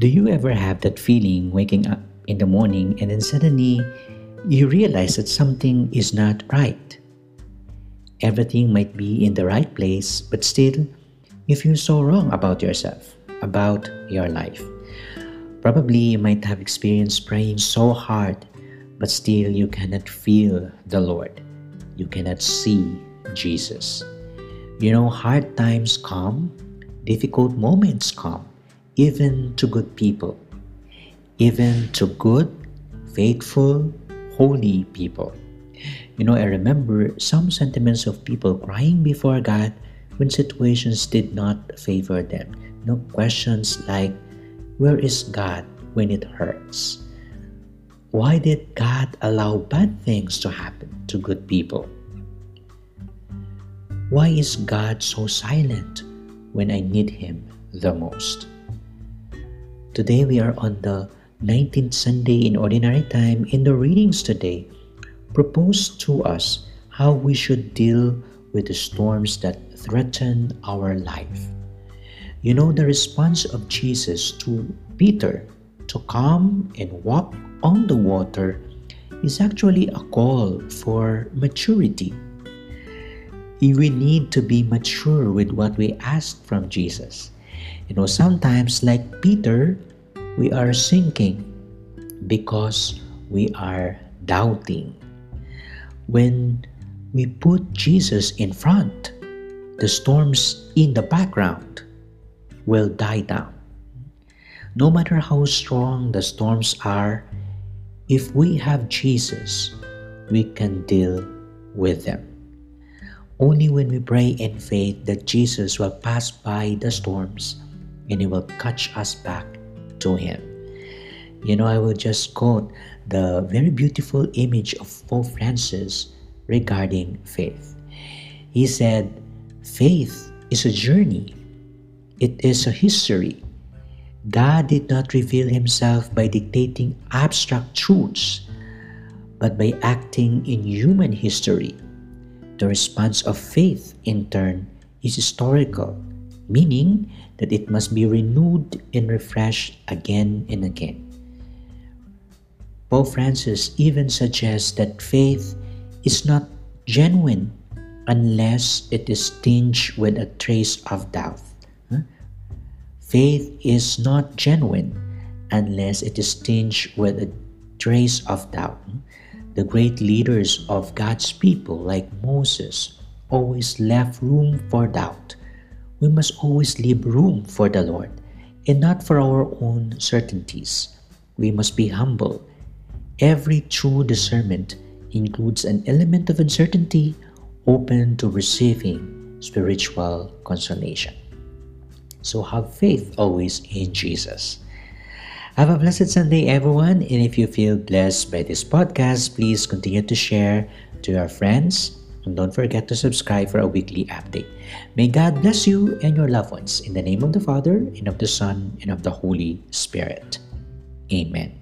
Do you ever have that feeling waking up in the morning and then suddenly you realize that something is not right? Everything might be in the right place, but still you feel so wrong about yourself, about your life. Probably you might have experienced praying so hard, but still you cannot feel the Lord. You cannot see Jesus. You know, hard times come, difficult moments come, even to good people, even to good, faithful, holy people. You know, I remember some sentiments of people crying before God when situations did not favor them. No questions like, Where is God when it hurts? Why did God allow bad things to happen to good people? Why is God so silent when I need Him the most? Today we are on the 19th Sunday in Ordinary Time. In the readings today, propose to us how we should deal with the storms that threaten our life. You know, the response of Jesus to Peter to come and walk on the water is actually a call for maturity we need to be mature with what we ask from Jesus. You know, sometimes, like Peter, we are sinking because we are doubting. When we put Jesus in front, the storms in the background will die down. No matter how strong the storms are, if we have Jesus, we can deal with them. Only when we pray in faith that Jesus will pass by the storms and He will catch us back to Him. You know, I will just quote the very beautiful image of Pope Francis regarding faith. He said, Faith is a journey, it is a history. God did not reveal Himself by dictating abstract truths, but by acting in human history the response of faith, in turn, is historical, meaning that it must be renewed and refreshed again and again. Pope Francis even suggests that faith is not genuine unless it is tinged with a trace of doubt. Faith is not genuine unless it is tinged with a trace of doubt. The great leaders of God's people, like Moses, always left room for doubt. We must always leave room for the Lord and not for our own certainties. We must be humble. Every true discernment includes an element of uncertainty open to receiving spiritual consolation. So have faith always in Jesus. Have a blessed Sunday, everyone. And if you feel blessed by this podcast, please continue to share to your friends. And don't forget to subscribe for a weekly update. May God bless you and your loved ones. In the name of the Father, and of the Son, and of the Holy Spirit. Amen.